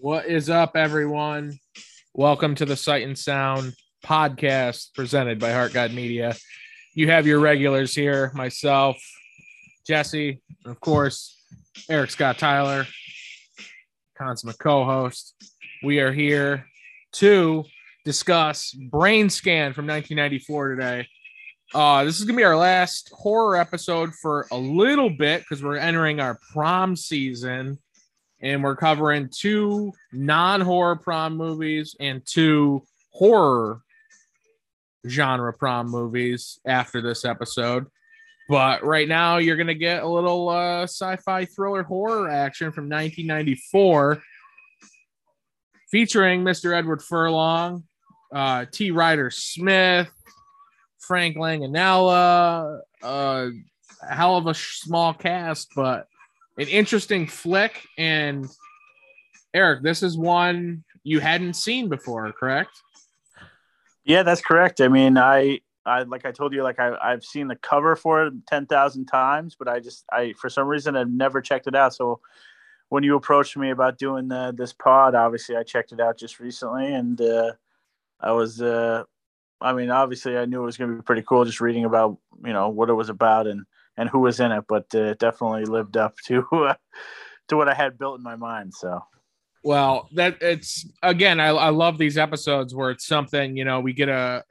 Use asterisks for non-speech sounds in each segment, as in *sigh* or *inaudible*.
What is up, everyone? Welcome to the Sight and Sound podcast presented by Heart God Media. You have your regulars here, myself, Jesse, and of course, Eric Scott Tyler, consummate co-host. We are here to discuss Brain Scan from 1994 today. Uh, this is gonna be our last horror episode for a little bit because we're entering our prom season, and we're covering two non-horror prom movies and two horror genre prom movies after this episode. But right now, you're gonna get a little uh, sci-fi thriller horror action from 1994, featuring Mr. Edward Furlong, uh, T. Ryder Smith, Frank Langella, uh, a hell of a small cast, but an interesting flick. And Eric, this is one you hadn't seen before, correct? Yeah, that's correct. I mean, I, I like I told you, like I, I've seen the cover for it ten thousand times, but I just, I for some reason I've never checked it out. So when you approached me about doing the, this pod, obviously I checked it out just recently, and uh, I was uh, I mean, obviously, I knew it was going to be pretty cool just reading about you know what it was about and and who was in it, but uh, it definitely lived up to uh, to what I had built in my mind. So, well, that it's again, I, I love these episodes where it's something you know we get a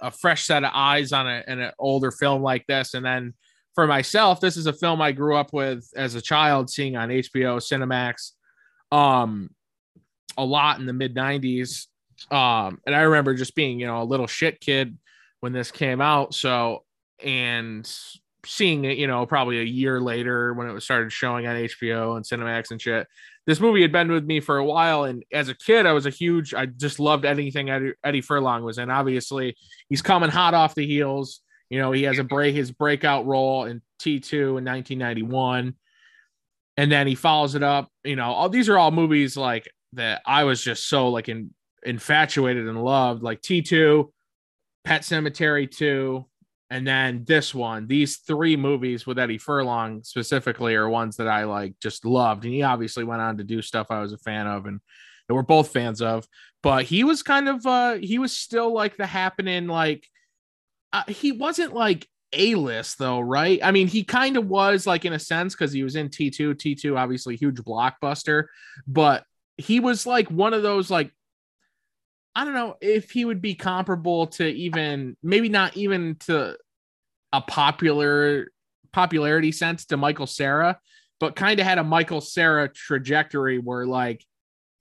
a fresh set of eyes on a, an older film like this, and then for myself, this is a film I grew up with as a child, seeing on HBO, Cinemax, um, a lot in the mid '90s um, and I remember just being, you know, a little shit kid when this came out. So, and seeing it, you know, probably a year later when it was started showing on HBO and Cinemax and shit. This movie had been with me for a while, and as a kid, I was a huge. I just loved anything Eddie, Eddie Furlong was in. Obviously, he's coming hot off the heels. You know, he has a break his breakout role in T2 in 1991, and then he follows it up. You know, all these are all movies like that. I was just so like in infatuated and loved, like T2, Pet Sematary 2, and then this one. These three movies with Eddie Furlong specifically are ones that I like just loved. And he obviously went on to do stuff I was a fan of and that we're both fans of. But he was kind of uh he was still like the happening, like uh, he wasn't like a list though, right? I mean, he kind of was like in a sense because he was in T2. T2, obviously, huge blockbuster, but he was like one of those like I don't know if he would be comparable to even maybe not even to a popular popularity sense to Michael Cera, but kind of had a Michael Cera trajectory where like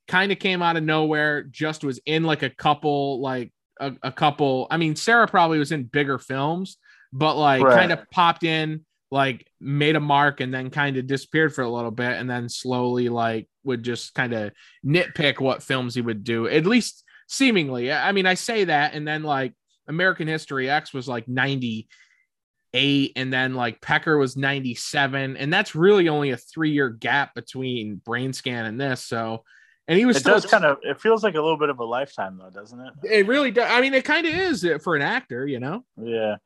kind of came out of nowhere, just was in like a couple like a, a couple. I mean, Cera probably was in bigger films, but like right. kind of popped in, like made a mark, and then kind of disappeared for a little bit, and then slowly like would just kind of nitpick what films he would do. At least seemingly. I mean, I say that, and then like American History X was like 98, and then like Pecker was 97, and that's really only a three year gap between Brain Scan and this. So, and he was it still, does kind of it feels like a little bit of a lifetime though, doesn't it? It really does. I mean, it kind of is for an actor, you know. Yeah,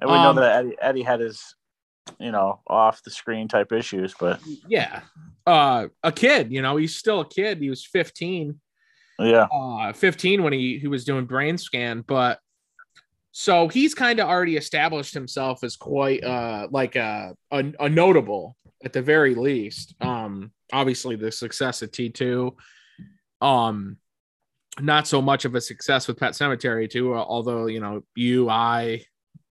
and we um, know that Eddie, Eddie had his you know off the screen type issues but yeah uh a kid you know he's still a kid he was 15 yeah. Uh, 15 when he, he was doing brain scan, but so he's kind of already established himself as quite uh like a, a, a notable at the very least. Um, obviously the success of T2, um, not so much of a success with Pet Sematary too, although you know you, I,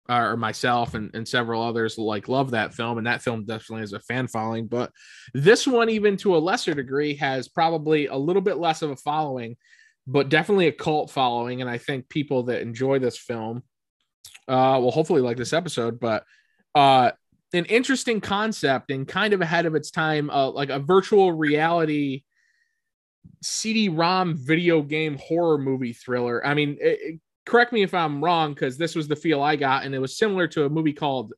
or myself and, and several others like love that film and that film definitely has a fan following but this one even to a lesser degree has probably a little bit less of a following but definitely a cult following and i think people that enjoy this film uh will hopefully like this episode but uh an interesting concept and kind of ahead of its time uh, like a virtual reality cd-rom video game horror movie thriller. I mean it, correct me if I'm wrong because this was the feel I got, and it was similar to a movie called,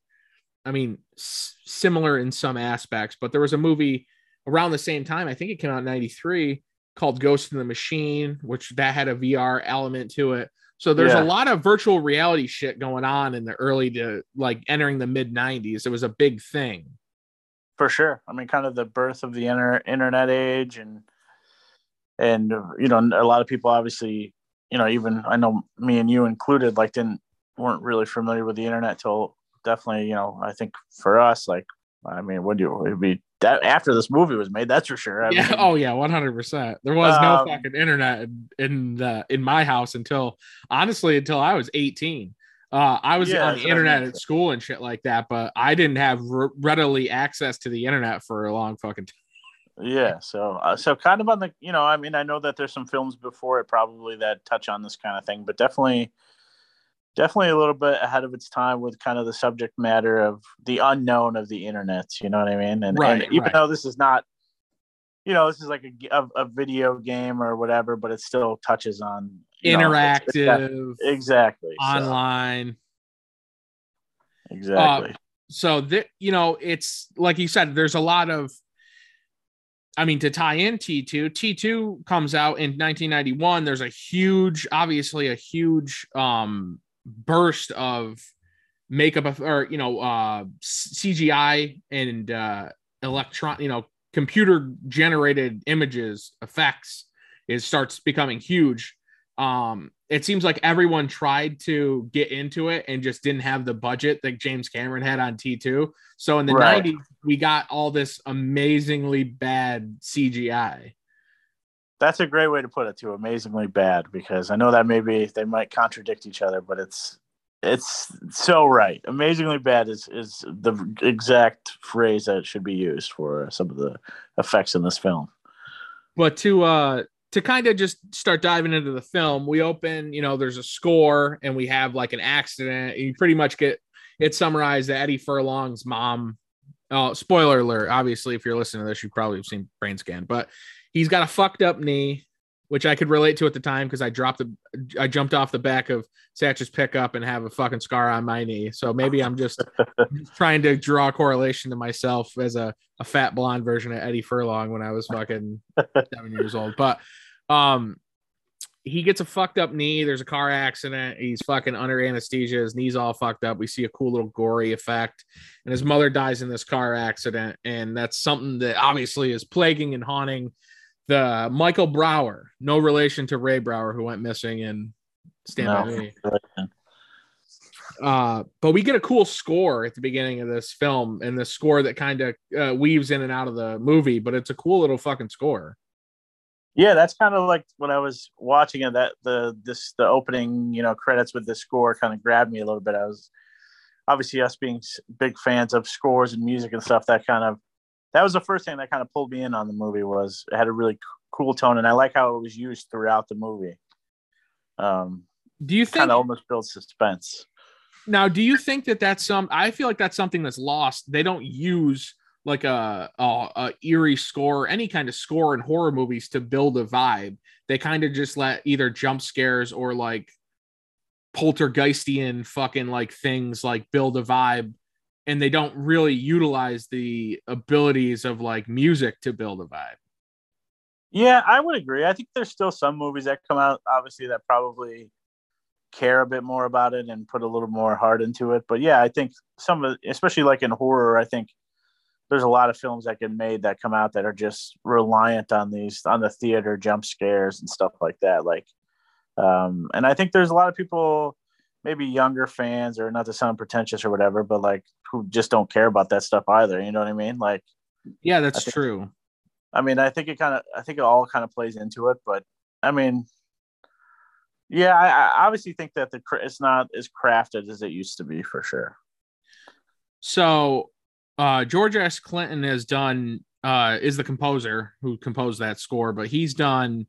I mean, s- similar in some aspects, but there was a movie around the same time. I think it came out in '93 called Ghost in the Machine, which that had a VR element to it. So there's yeah. a lot of virtual reality shit going on in the early to like entering the mid 90s. It was a big thing. For sure. I mean, kind of the birth of the inter- internet age and and you know a lot of people obviously you know even I know me and you included like didn't weren't really familiar with the internet till definitely you know I think for us like I mean would you it'd be that after this movie was made that's for sure. I yeah mean, *laughs* oh yeah 100% there was no Um, fucking internet in in, the, in my house until honestly until i was 18 uh, I was Yeah, on the internet at school and shit like that, but I didn't have r- readily access to the internet for a long fucking time. Yeah so uh, so kind of on the you know I mean I know that there's some films before it probably that touch on this kind of thing but definitely definitely a little bit ahead of its time with kind of the subject matter of the unknown of the internet you know what I mean and, Right, and even right. though this is not you know this is like a a video game or whatever but it still touches on you know, it's- it's that- Interactive, exactly so, online. exactly so that you know it's like you said there's a lot of i mean to tie in t2 t2 comes out in 1991 there's a huge obviously a huge um burst of makeup of, or you know uh cgi and uh electron you know computer generated images effects it starts becoming huge um it seems like everyone tried to get into it and just didn't have the budget that James Cameron had on T2. So in the Right. 90s, we got all this amazingly bad CGI. that's a great way to put it too amazingly bad because i know that maybe they might contradict each other but it's it's so right amazingly bad is is the exact phrase that should be used for some of the effects in this film But to uh to kind of just start diving into the film, we open, you know, there's a score and we have like an accident. You pretty much get it summarized that Eddie Furlong's mom. Oh, spoiler alert. Obviously, if you're listening to this, you've probably seen Brain Scan, but he's got a fucked up knee, which I could relate to at the time because I dropped the I jumped off the back of Satch's pickup and have a fucking scar on my knee. So maybe I'm just *laughs* trying to draw a correlation to myself as a, a fat blonde version of Eddie Furlong when I was fucking *laughs* seven years old. But um he gets a fucked up knee. There's a car accident. He's fucking under anesthesia. His knee's all fucked up. We see a cool little gory effect. And his mother dies in this car accident. And that's something that obviously is plaguing and haunting the Michael Brower, no relation to Ray Brower, who went missing in Stand By Me. *laughs* Uh, but we get a cool score at the beginning of this film, and the score that kind of uh, weaves in and out of the movie, but it's a cool little fucking score. Yeah that's kind of like when i was watching it that the this the opening you know credits with the score kind of grabbed me a little bit i was obviously us being big fans of scores and music and stuff that kind of that was the first thing that kind of pulled me in on the movie was it had a really cool tone and i like how it was used throughout the movie um Do you think kind of almost builds suspense now? Do you think that that's some? I feel like that's something that's lost. They don't use like a, a, a eerie score, any kind of score in horror movies to build a vibe. They kind of just let either jump scares or like poltergeistian fucking like things like build a vibe and they don't really utilize the abilities of like music to build a vibe. Yeah, I would agree. I think there's still some movies that come out, obviously, that probably care a bit more about it and put a little more heart into it. But yeah, I think some of, especially like in horror, I think there's a lot of films that get made that come out that are just reliant on these on the theater jump scares and stuff like that. Like, um, and I think there's a lot of people, maybe younger fans, or not to sound pretentious or whatever, but like who just don't care about that stuff either. You know what I mean? Like. Yeah, that's I think- true. I mean, I think it kind of, I think it all kind of plays into it, but I mean, yeah, I, I obviously think that the it's not as crafted as it used to be for sure. So uh George S. Clinton has done uh is the composer who composed that score, but he's done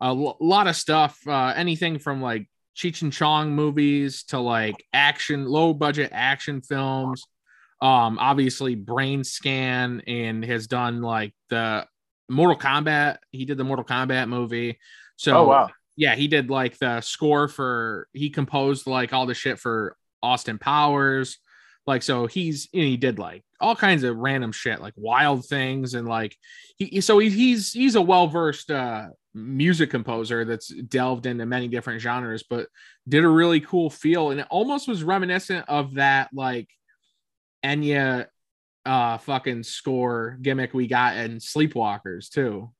a l- lot of stuff, uh anything from like Cheech and Chong movies to like action, low budget action films. Um obviously Brain Scan and has done like the Mortal Kombat. He did the Mortal Kombat movie. So oh wow, yeah, he did like the score for he composed like all the shit for Austin Powers. Like so he's you know, he did like all kinds of random shit like wild things and like he so he, he's he's a well-versed uh music composer that's delved into many different genres but did a really cool feel and it almost was reminiscent of that like Enya uh fucking score gimmick we got in Sleepwalkers too.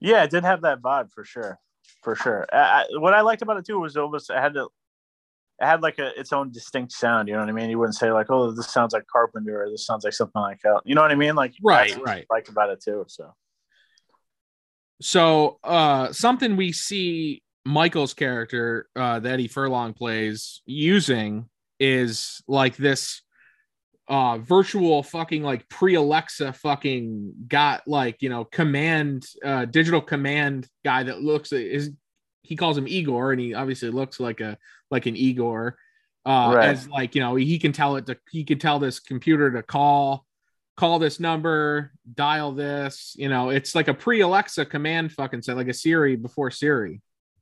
Yeah, it did have that vibe for sure, for sure. I, what I liked about it too was almost I had to, it had like a its own distinct sound. You know what I mean? You wouldn't say like, oh, this sounds like Carpenter or this sounds like something like that. You know what I mean? Like right, right. Like about it too. So, so uh, something we see Michael's character uh, that Eddie Furlong plays using is like this uh virtual fucking like pre Alexa fucking got like you know command uh digital command guy that looks is he calls him Igor and he obviously looks like a like an Igor uh right. as like you know he can tell it to he can tell this computer to call call this number dial this you know it's like a pre Alexa command fucking set like a Siri before Siri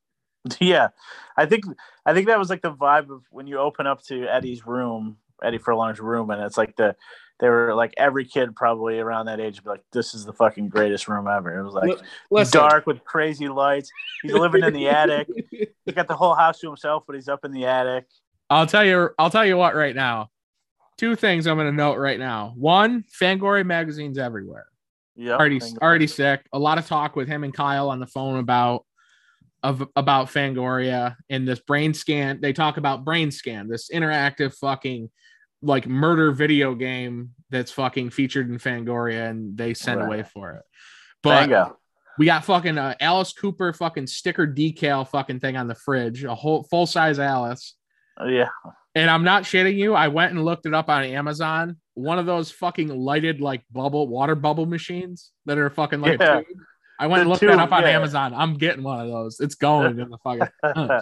*laughs* yeah I think I think that was like the vibe of when you open up to Eddie's room Eddie Furlong's room, and it's like the they were like every kid probably around that age would be like, "This is the fucking greatest room ever." It was like Listen. dark with crazy lights. He's living in the attic. *laughs* He got the whole house to himself, but he's up in the attic. I'll tell you. I'll tell you what. Right now, two things I'm going to note right now. One, Fangoria magazine's everywhere. Yeah, already already sick. A lot of talk with him and Kyle on the phone about of about Fangoria and this brain scan. They talk about brain scan, this interactive fucking like murder video game that's fucking featured in Fangoria, and they sent right. away for it. But we got fucking uh, Alice Cooper fucking sticker decal fucking thing on the fridge, a whole full size Alice. Oh, yeah. And I'm not shitting you. I went and looked it up on Amazon. One of those fucking lighted like bubble water bubble machines that are fucking like. Yeah. I went the and looked that up on yeah. Amazon. I'm getting one of those. It's going in the fucking.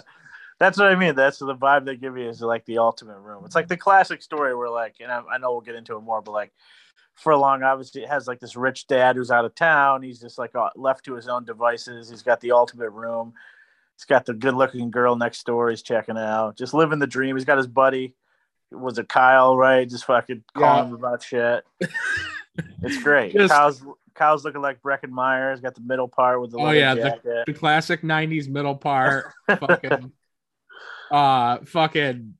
That's what I mean. That's the vibe they give you is like the ultimate room. It's like the classic story where like, and I, I know we'll get into it more, but like Furlong obviously it has like this rich dad who's out of town. He's just like uh, left to his own devices. He's got the ultimate room. He's got the good looking girl next door. He's checking out, just living the dream. He's got his buddy. Was it Kyle? Right? Just fucking calling yeah. him about shit. *laughs* it's great. Just, Kyle's Kyle's looking like Breckin Meyer. got the middle part with the oh yeah, the, the, classic '90s middle part. *laughs* fucking uh fucking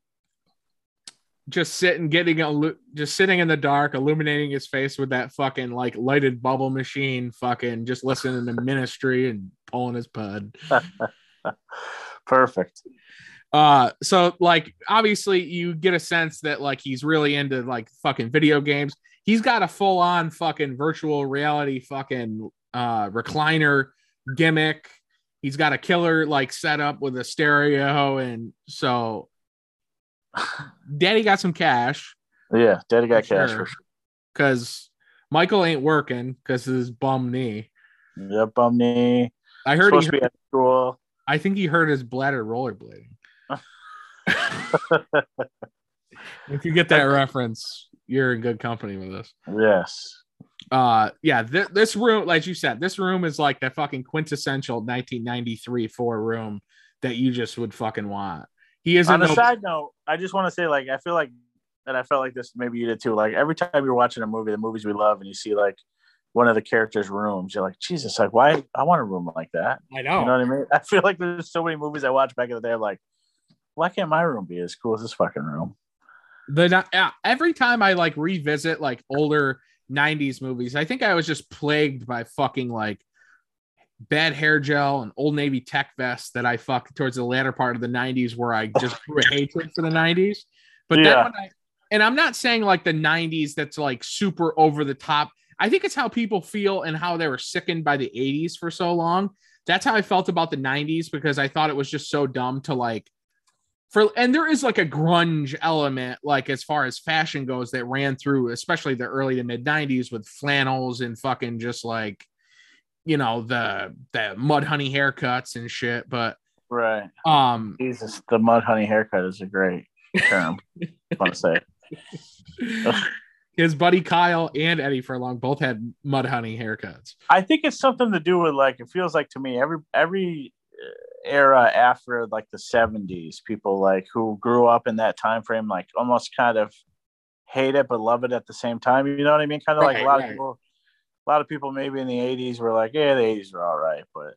just sitting getting a just sitting in the dark illuminating his face with that fucking like lighted bubble machine fucking just listening to ministry and pulling his pud. *laughs* Perfect. Uh so like obviously you get a sense that like he's really into like fucking video games. He's got a full-on fucking virtual reality fucking uh recliner gimmick he's got a killer like setup with a stereo and so *sighs* daddy got some cash. Yeah daddy got cash for cash sure. because michael ain't working because of his bum knee. Yeah bum knee. I heard he hurt, school. i think he hurt his bladder rollerblading. *laughs* If you get that *laughs* reference you're in good company with us yes uh yeah th- this room like you said this room is like the fucking quintessential 1993 four room that you just would fucking want. He is on a no- side note i just want to say like i feel like and i felt like this maybe you did too like every time you're watching a movie the movies we love and you see like one of the characters rooms you're like jesus like why i want a room like that. I know you know. what i mean? *laughs* I feel like there's so many movies i watched back in the day I'm like why can't my room be as cool as this fucking room? The uh, every time i like revisit like older 90s movies. I think I was just plagued by fucking like bad hair gel and old navy tech vest that I fucked towards the latter part of the 90s where I just *laughs* grew a hatred for the 90s. But yeah. then when I and I'm not saying like the 90s that's like super over the top. I think it's how people feel and how they were sickened by the 80s for so long. That's how I felt about the 90s because I thought it was just so dumb to like for and there is like a grunge element like as far as fashion goes that ran through especially the early to mid 90s with flannels and fucking just like you know the the Mudhoney haircuts and shit but right. um jesus the Mudhoney haircut is a great term. I want to say *laughs* his buddy Kyle and Eddie Furlong both had Mudhoney haircuts. I think it's something to do with like it feels like to me every every era after like the 70s people like who grew up in that time frame like almost kind of hate it but love it at the same time you know what i mean kind of right, like a lot right. of people a lot of people maybe in the 80s were like yeah the 80s are all right but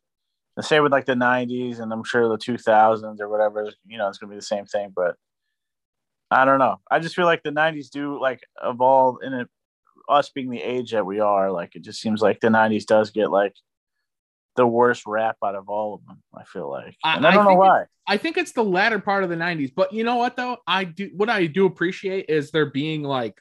the same with like the 90s and i'm sure the 2000s or whatever you know it's gonna be the same thing but i don't know i just feel like the 90s do like evolve in it us being the age that we are like it just seems like the 90s does get like the worst rap out of all of them. I feel like, I- and I, I don't know why. I think it's the latter part of the 90s. But you know what though? I do what I do appreciate is there being like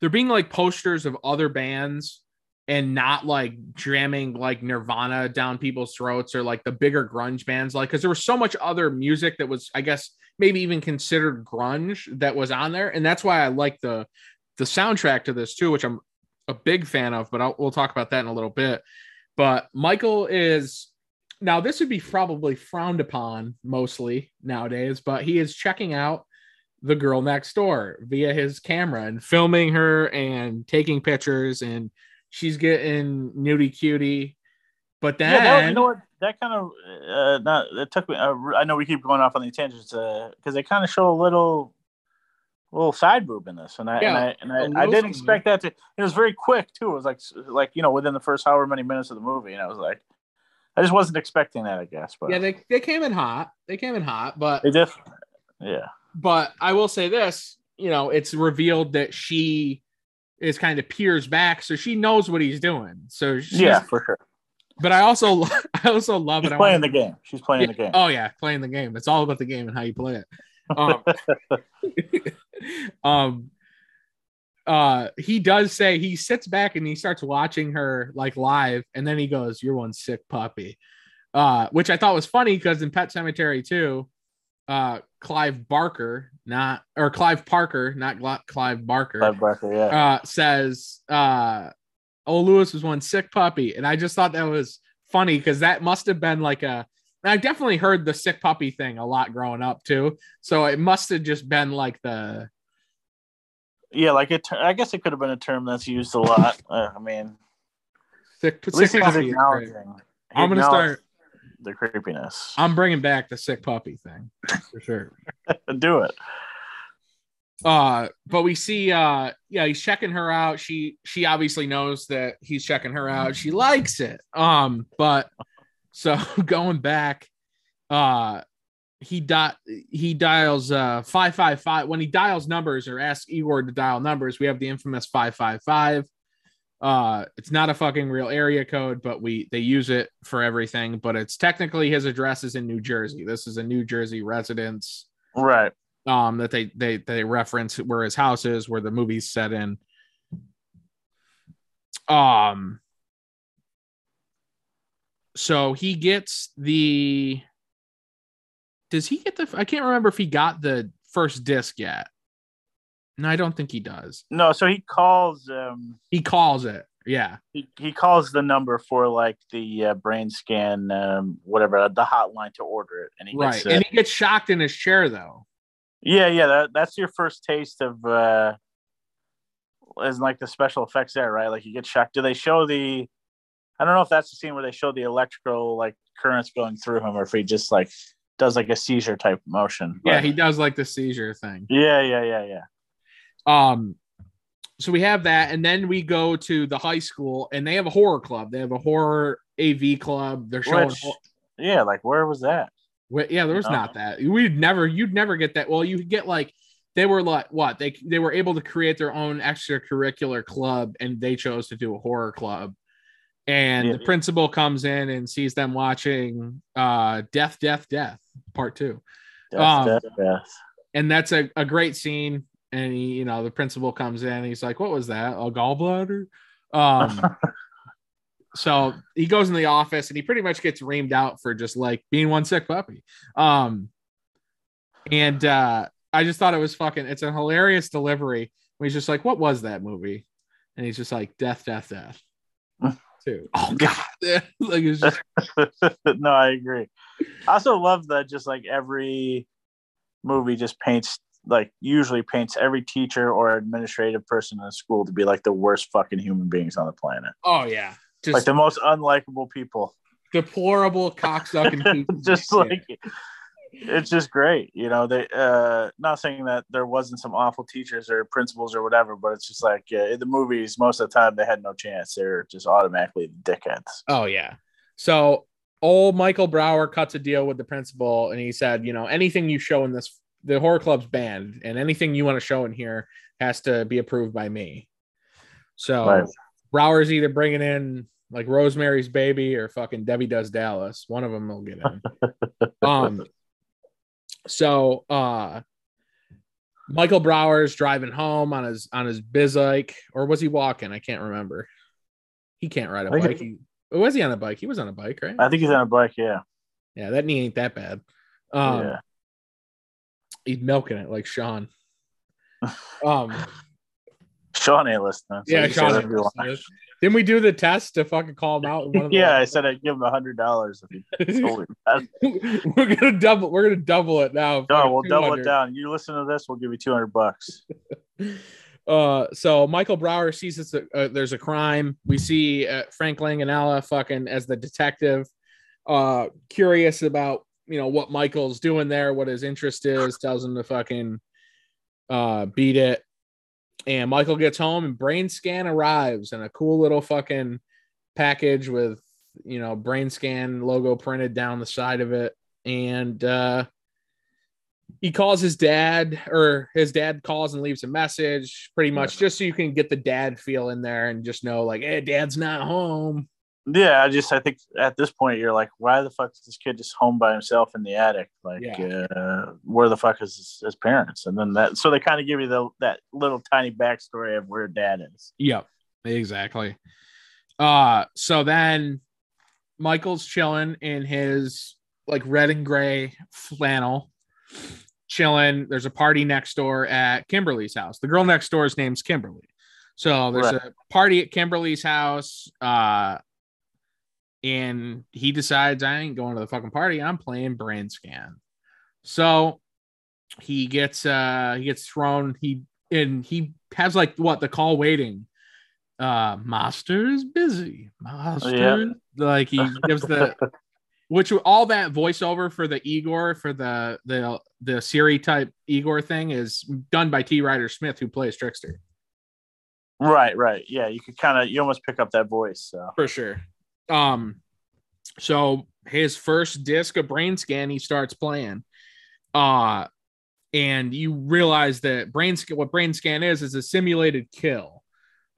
there being like posters of other bands and not like jamming like Nirvana down people's throats or like the bigger grunge bands like because there was so much other music that was I guess maybe even considered grunge that was on there and that's why I like the the soundtrack to this too which I'm a big fan of but I'll, we'll talk about that in a little bit but Michael is now this would be probably frowned upon mostly nowadays but he is checking out the girl next door via his camera and filming her and taking pictures and she's getting nudie cutie but then yeah, that, you know what? That kind of uh, not. It took me. Uh, I know we keep going off on the tangents because they kind of show a little, little side boob in this, and I Yeah, and I, and I, I didn't expect that to. It was very quick too. It was like like you know within the first however many minutes of the movie, and I was like, I just wasn't expecting that. I guess, but yeah they, they came in hot they came in hot but they did. Yeah, but I will say this, you know, it's revealed that she is kind of peers back, so she knows what he's doing. So she's, yeah, for sure. but I also *laughs* I also love She's it. Playing the game. She's playing the game. Oh yeah, playing the game. It's all about the game and how you play it. Um, *laughs* *laughs* *laughs* um uh he does say he sits back and he starts watching her like live and then he goes you're one sick puppy. Uh which i thought was funny because in pet sematary too uh clive barker not or clive parker not Gla- clive barker Clive Barker, yeah. uh says uh oh lewis was one sick puppy. And i just thought that was funny because that must have been like a i definitely heard the sick puppy thing a lot growing up too. So it must have just been like the yeah, like it. I guess it could have been a term that's used a lot. Uh, I mean, sick, at sick he was puppy. is acknowledging. he i'm gonna start the creepiness. i'm bringing back the sick puppy thing for sure *laughs* Do it. uh but we see uh yeah he's checking her out she she obviously knows that he's checking her out she likes it um but so *laughs* going back uh he di- he dials uh 555 when he dials numbers or asks Igor to dial numbers we have the infamous 555 uh it's not a fucking real area code but we they use it for everything but it's technically his address is in New Jersey. This is a New Jersey residence Right. um that they they they reference where his house is where the movie's set in. Um so he gets the does he get the i can't remember if he got the first disc yet no i don't think he does No, so he calls. Um, he calls it yeah he, he calls the number for like the uh, brain scan, um, whatever the hotline to order it, and he right gets. Uh, and he gets shocked in his chair though yeah, yeah. That, that's your first taste of. uh is like the special effects there, right? Like you get shocked. Do they show the? I don't know if that's the scene where they show the electrical like currents going through him, or if he just like does like a seizure type motion. yeah he does like the seizure thing Yeah, yeah, yeah, yeah. Um, so we have that, and then we go to the high school, and they have a horror club. They have a horror AV club. They're showing. Which, yeah, like where was that? Wait, yeah, there was No. not that. We'd never, you'd never get that. Well, you get like they were like what they they were able to create their own extracurricular club, and they chose to do a horror club. And Yeah. the principal comes in and sees them watching uh Death, Death, Death, part two. Death, Um, death, death. and that's a, a great scene. And he you know the principal comes in he's like what was that? A gallbladder? Um *laughs* so he goes in the office and he pretty much gets reamed out for just like being one sick puppy. Um and uh i just thought it was fucking it's a hilarious delivery. He's just like what was that movie? And he's just like death death death *laughs* too *laughs* oh god *laughs* like it's just *laughs* no, I agree. I also love that just like every movie just paints like usually paints every teacher or administrative person in the school to be like the worst fucking human beings on the planet. oh yeah just like the most unlikable people. deplorable cocksucking people just Yeah. It's just great. You know, they uh not saying that there wasn't some awful teachers or principals or whatever, but it's just like uh, in the movies, most of the time they had no chance. They're just automatically dickheads. Oh yeah. So old Michael Brower cuts a deal with the principal, and he said, you know, anything you show in this, the horror club's banned, and anything you want to show in here has to be approved by me. So Right. Brower's either bringing in like Rosemary's Baby or fucking Debbie Does Dallas. One of them will get in. *laughs* um, so uh, Michael Brower's driving home on his on his bizike, or was he walking? I can't remember. He can't ride a bike. He, was he on a bike? He was on a bike, right? I think he's on a bike. Yeah. Yeah, that knee ain't that bad. Um, yeah. He's milking it like Sean. *laughs* Um, Sean ain't listening. So yeah, Sean ain't listening. Didn't we do the test to fucking call him out? *laughs* yeah, I said I'd give him a hundred dollars if he told me *laughs* we're gonna double. We're gonna double it now. No, we'll double it down. You listen to this, we'll give you two hundred bucks. *laughs* uh, so Michael Brower sees it's a, uh, there's a crime. We see uh, Frank Langella fucking as the detective, uh, curious about you know what Michael's doing there, what his interest is. Tells him to fucking uh beat it and Michael gets home and brain scan arrives and a cool little fucking package with you know brain scan logo printed down the side of it. And uh he calls his dad or his dad calls and leaves a message pretty much just so you can get the dad feel in there and just know like hey dad's not home yeah, I just I think at this point you're like, why the fuck is this kid just home by himself in the attic? Like, yeah. uh, where the fuck is his, his, parents? And then that, so they kind of give you the that little tiny backstory of where dad is. Yep, exactly. Uh, so then Michael's chilling in his like red and gray flannel, chilling. There's a party next door at Kimberly's house. The girl next door's name's Kimberly. So there's right. a party at Kimberly's house. Uh, and he decides I ain't going to the fucking party. I'm playing brain scan. So he gets uh he gets thrown. He and he has like what the call waiting. Uh Master is busy. Master yeah. like he *laughs* gives the which all that voiceover for the Igor for the the the Siri type Igor thing is done by T. Ryder Smith who plays Trickster. Right, right. Yeah, you could kind of you almost pick up that voice. So. For sure. Um, so his first disc of brain scan, he starts playing. Uh and you realize that brain scan what brain scan is is a simulated kill,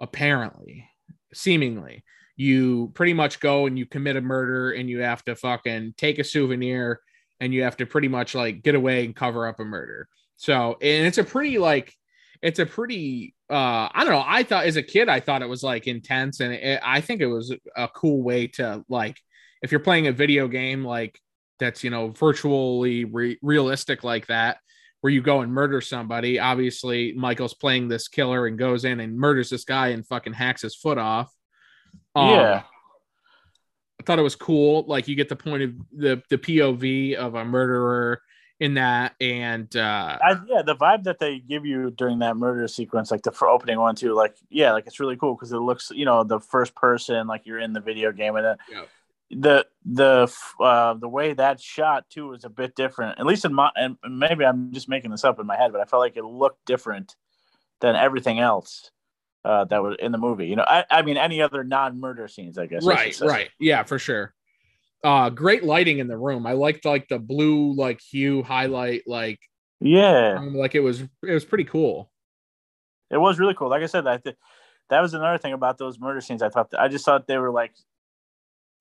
apparently, seemingly. You pretty much go and you commit a murder and you have to fucking take a souvenir and you have to pretty much like get away and cover up a murder. So, and it's a pretty like it's a pretty uh i don't know. I thought as a kid i thought it was like intense and it, i think it was a cool way to like if you're playing a video game like that's you know virtually re- realistic like that where you go and murder somebody obviously michael's playing this killer and goes in and murders this guy and fucking hacks his foot off. Um, yeah. I thought it was cool. Like you get the point of the the pov of a murderer in that and uh I, yeah the vibe that they give you during that murder sequence like the for opening one too like yeah like it's really cool because it looks you know the first person like you're in the video game and then yeah the the uh, the way that shot too was a bit different. At least in my and maybe I'm just making this up in my head, but I felt like it looked different than everything else uh, that was in the movie. You know, I, I mean, any other non-murder scenes, I guess. Right, I right, yeah, for sure. Uh, great lighting in the room. I liked like the blue like hue highlight, like yeah, um, like it was it was pretty cool. It was really cool. Like I said, that that was another thing about those murder scenes. I thought I just thought they were like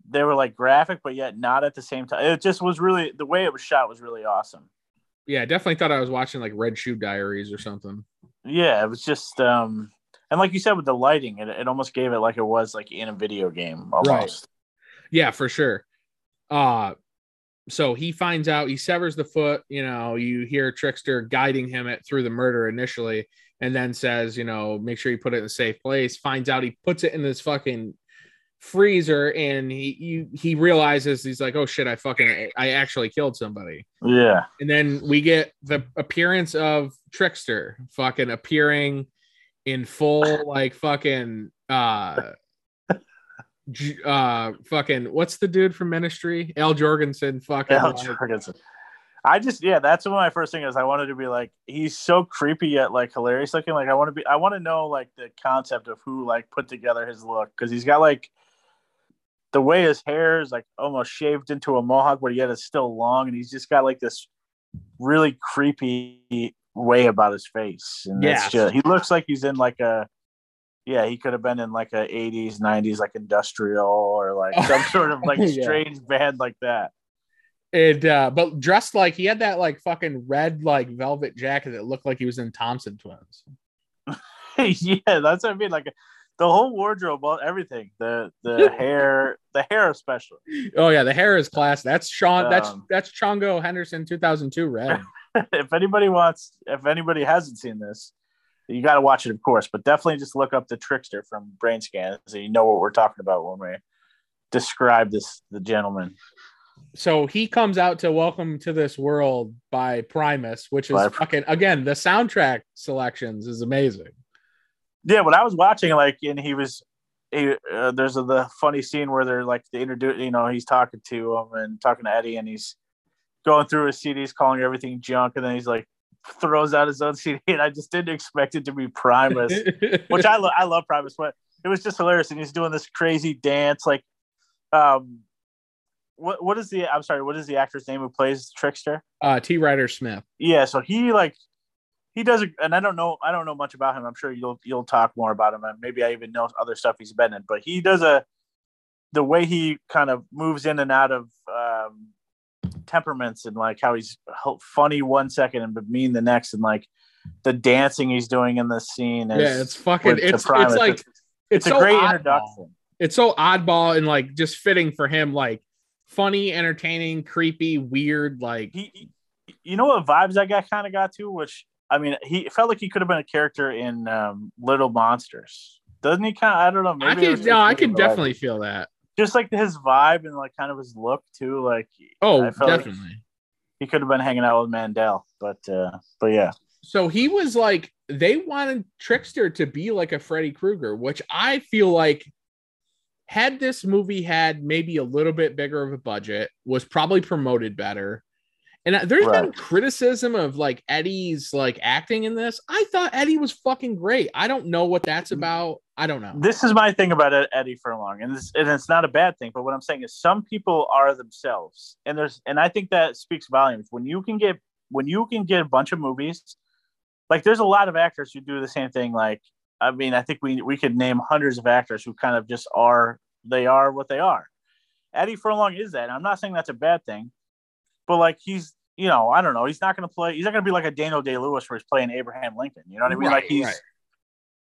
they were like graphic, but yet not at the same time. It just was really the way it was shot was really awesome. Yeah, I definitely thought I was watching like Red Shoe Diaries or something. Yeah, it was just um and like you said with the lighting, it, it almost gave it like it was like in a video game almost. Right. Yeah, for sure. Uh so he finds out he severs the foot, you know, you hear Trickster guiding him at through the murder initially, and then says, you know, make sure you put it in a safe place. Finds out he puts it in this fucking freezer and he you, he realizes he's like oh shit i fucking i actually killed somebody yeah and then we get the appearance of trickster fucking appearing in full like fucking uh uh fucking what's the dude from ministry al jourgensen fucking al jourgensen I just yeah, that's one of my first thing is I wanted to be like he's so creepy yet like hilarious looking. Like I want to be I want to know like the concept of who like put together his look because he's got like the way his hair is like almost shaved into a mohawk, but yet it's still long, and he's just got like this really creepy way about his face. And yeah, just, he looks like he's in like a yeah, he could have been in like a 80s, 90s, like industrial or like *laughs* some sort of like Yeah. strange band like that. And uh, but dressed like he had that like fucking red like velvet jacket that looked like he was in Thompson Twins. *laughs* yeah, that's what I mean. Like the whole wardrobe, everything, the the *laughs* hair, the hair especially. Oh yeah, the hair is class. That's Sean. that's Um, that's Chongo Henderson, two thousand two red. if anybody wants, if anybody hasn't seen this, you got to watch it, of course. But definitely just look up the trickster from Brain Scan, so you know what we're talking about when we describe this the gentleman. so he comes out to welcome to this world by Primus, which is fucking again the soundtrack selections is amazing. Yeah, when I was watching, like, and he was, he, uh, there's a, the funny scene where they're like, the introduce, you know, he's talking to him and talking to Eddie, and he's going through his CDs, calling everything junk, and then he's like, throws out his own CD, and I just didn't expect it to be Primus, which I, lo- I love Primus, but it was just hilarious, and he's doing this crazy dance, like, um, what what is the? I'm sorry, what is the actor's name who plays Trickster? uh, T. Ryder Smith. Yeah, so he like he does, a, and I don't know, I don't know much about him. I'm sure you'll you'll talk more about him, and maybe I even know other stuff he's been in. But he does a the way he kind of moves in and out of um, temperaments, and like how he's funny one second and but mean the next, and like the dancing he's doing in this scene. Is, Yeah, it's fucking. It's it's like it's, it's, a so great oddball. introduction. It's so oddball and like just fitting for him, like funny, entertaining, creepy, weird. Like he, you know what vibes that guy kind of got to which i mean he felt like he could have been a character in um, little monsters doesn't he kind of i don't know I was no, I but, definitely feel that. Just like his vibe and like kind of his look too like Oh, I felt like definitely. he could have been hanging out with mandel but uh but yeah so he was like they wanted trickster to be like a freddy krueger which i feel like had this movie had maybe a little bit bigger of a budget was probably promoted better and uh, there's been criticism of like eddie's like acting in this. I thought eddie was fucking great. I don't know what that's about. I don't know. this is my thing about eddie furlong and, this, and it's not a bad thing but what i'm saying is some people are themselves and there's and i think that speaks volumes. When you can get when you can get a bunch of movies like there's a lot of actors who do the same thing like i mean i think we we could name hundreds of actors who kind of just are they are what they are. Eddie furlong is that. And i'm not saying that's a bad thing but like he's you know i don't know. He's not going to play he's not going to be like a daniel day lewis where he's playing abraham lincoln you know what i mean? Right, like he's right.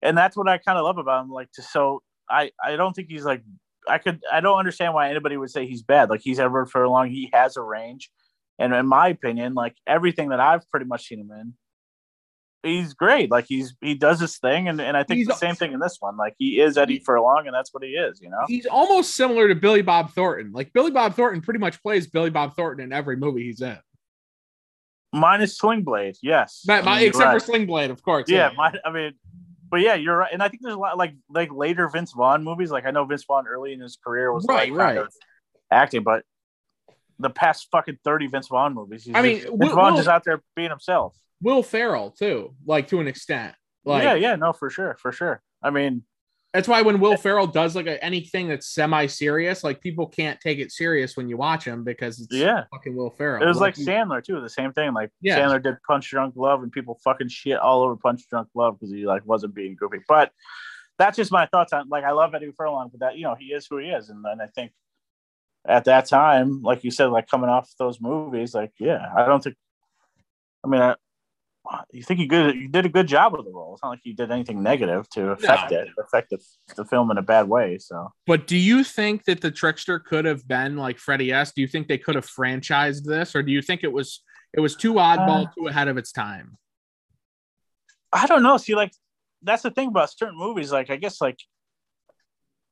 and that's what i kind of love about him like to so i i don't think he's like i could i don't understand why anybody would say he's bad. Like he's ever for long he has a range. And in my opinion like everything that i've pretty much seen him in he's great like he's he does his thing and, and i think He's- the same thing in this one like he is eddie furlong and that's what he is you know he's almost similar to billy bob thornton like billy bob thornton pretty much plays billy bob thornton in every movie he's in minus sling blade yes My, I my, mean, except right. for Sling Blade, of course. yeah, my, I mean, but yeah, you're right, and I think there's a lot like like later Vince Vaughn movies. Like I know Vince Vaughn early in his career was Right, like right. acting, but the past fucking thirty Vince Vaughn movies, he's I mean, just, Vince Will- Vaughn's Will- just out there being himself. Will Ferrell too, like to an extent. Like yeah, yeah, no, for sure, for sure. I mean, that's why when Will Ferrell does like a, anything that's semi-serious, like people can't take it serious when you watch him because it's yeah, fucking Will Ferrell. it was like he- Sandler too. The same thing. Like Yeah. Sandler did Punch Drunk Love, and people fucking shit all over Punch Drunk Love because he like wasn't being goofy. But that's just my thoughts on. Like I love Eddie Furlong, but that you know he is who he is, and then I think at that time, like you said, like coming off those movies, like yeah, I don't think. I mean, I, you think he good? You did a good job with the role. It's not like you did anything negative to affect No. it, affect the, the film in a bad way. So But do you think that the trickster could have been like Freddy S? Do you think they could have franchised this, or do you think it was it was too oddball, Uh, too ahead of its time? I don't know. See, like that's the thing about certain movies. Like I guess like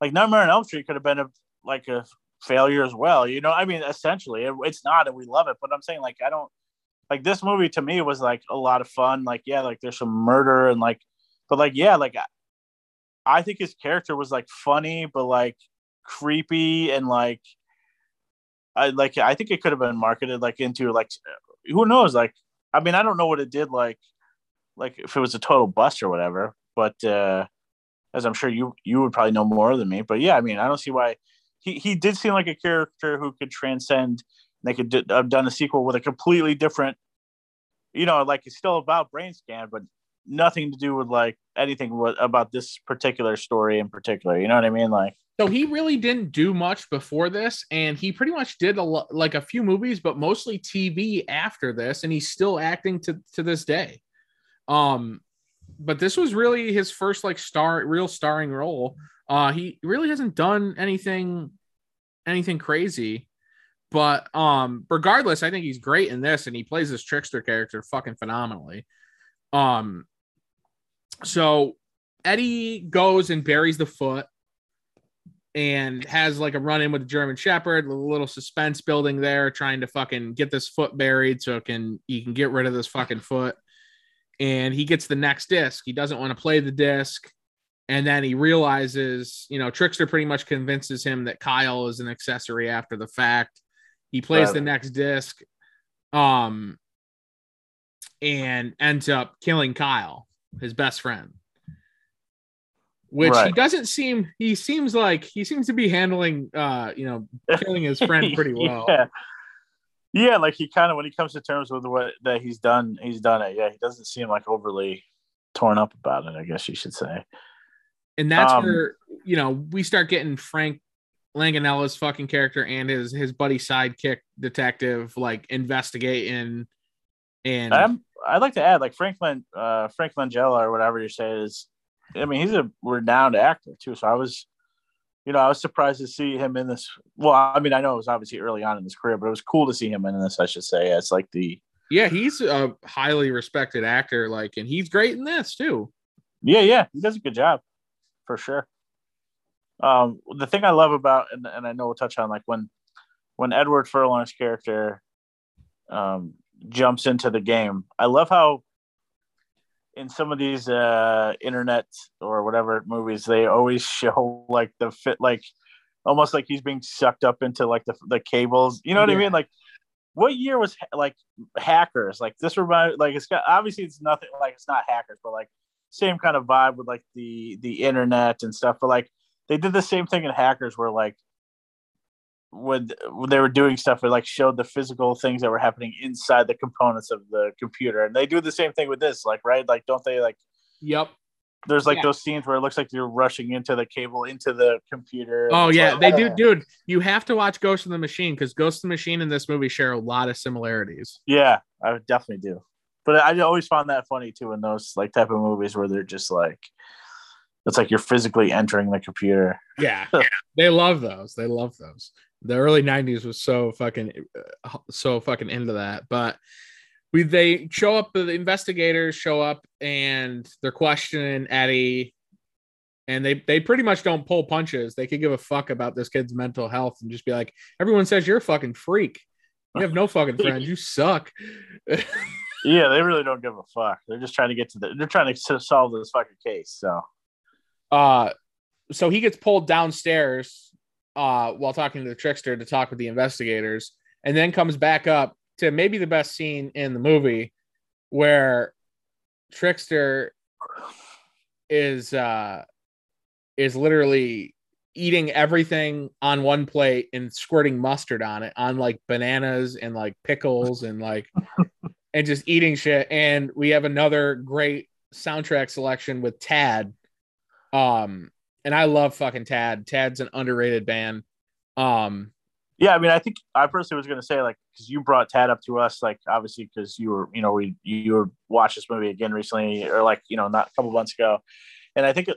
like Nightmare on Elm Street could have been a like a failure as well. You know, I mean, essentially, it, it's not, and we love it. But I'm saying like I don't like this movie to me was like a lot of fun. Like yeah, like there's some murder and like, but like yeah, like I, think his character was like funny, but like creepy and like. I like. I think it could have been marketed like into like, who knows? Like, I mean, I don't know what it did like like if it was a total bust or whatever. But uh, as I'm sure you you would probably know more than me. But yeah, I mean, I don't see why he he did seem like a character who could transcend. They could have done a sequel with a completely different, you know, like it's still about brain scan, but nothing to do with like anything about this particular story in particular. You know what I mean? Like, so he really didn't do much before this, and he pretty much did a lot, like a few movies, but mostly TV after this, and he's still acting to to this day. Um, but this was really his first like star, real starring role. Uh, he really hasn't done anything, anything crazy. But um, regardless, I think he's great in this, and he plays this trickster character fucking phenomenally. Um, so Eddie goes and buries the foot and has like a run in with the German Shepherd, a little suspense building there, trying to fucking get this foot buried so it can he can get rid of this fucking foot. And he gets the next disc. He doesn't want to play the disc. And then he realizes, you know, Trickster pretty much convinces him that Kyle is an accessory after the fact. He plays right. the next disc. Um and ends up killing Kyle, his best friend. Which right. he doesn't seem he seems like he seems to be handling uh you know killing his friend *laughs* pretty well. yeah. yeah, like he kind of when he comes to terms with what that he's done, he's done it. Yeah, he doesn't seem like overly torn up about it, I guess you should say. And that's um, where you know we start getting Frank Langanella's fucking character and his his buddy sidekick detective like investigating and I'm, I'd like to add, like Franklin, uh, Frank Langella or whatever you say is, I mean, he's a renowned actor too. So I was, you know, I was surprised to see him in this. Well, I mean, I know it was obviously early on in his career, but it was cool to see him in this. I should say, it's like the. Yeah, he's a highly respected actor, like, and he's great in this too. Yeah, yeah, he does a good job, for sure. Um, the thing I love about, and, and I know we'll touch on, like when when Edward Furlong's character um, jumps into the game. I love how in some of these uh internet or whatever movies they always *laughs* show like the fit like almost like he's being sucked up into like the the cables. You know what yeah. I mean? Like what year was like hackers? Like this remind like it's got obviously it's nothing like it's not hackers, but like same kind of vibe with like the the internet and stuff. But like they did the same thing in hackers where like when, when they were doing stuff, it like showed the physical things that were happening inside the components of the computer. And they do the same thing with this, like, right? Like, don't they like, yep. There's like yeah. those scenes where it looks like you're rushing into the cable into the computer. Oh yeah, like, they do, dude. You have to watch Ghost in the Machine because Ghost in the Machine and this movie share a lot of similarities. Yeah, I definitely do. But I always found that funny too in those like type of movies where they're just like, it's like you're physically entering the computer. Yeah, *laughs* they love those. They love those. The early 90s was so fucking so fucking into that. But we they show up the investigators show up and they're questioning eddie and they they pretty much don't pull punches. They could give a fuck about this kid's mental health and just be like everyone says you're a fucking freak. You have no fucking friends. You suck. *laughs* Yeah they really don't give a fuck. They're just trying to get to the they're trying to solve this fucking case so uh so he gets pulled downstairs uh, while talking to the trickster to talk with the investigators, and then comes back up to maybe the best scene in the movie where trickster is uh is literally eating everything on one plate and squirting mustard on it on like bananas and like pickles and like *laughs* and just eating shit. And we have another great soundtrack selection with tad um and I love fucking Tad. Tad's an underrated band. Um, yeah, I mean, I think I personally was going to say like because you brought Tad up to us, like obviously because you were, you know, we you were watched this movie again recently, or like you know, not a couple months ago, and I think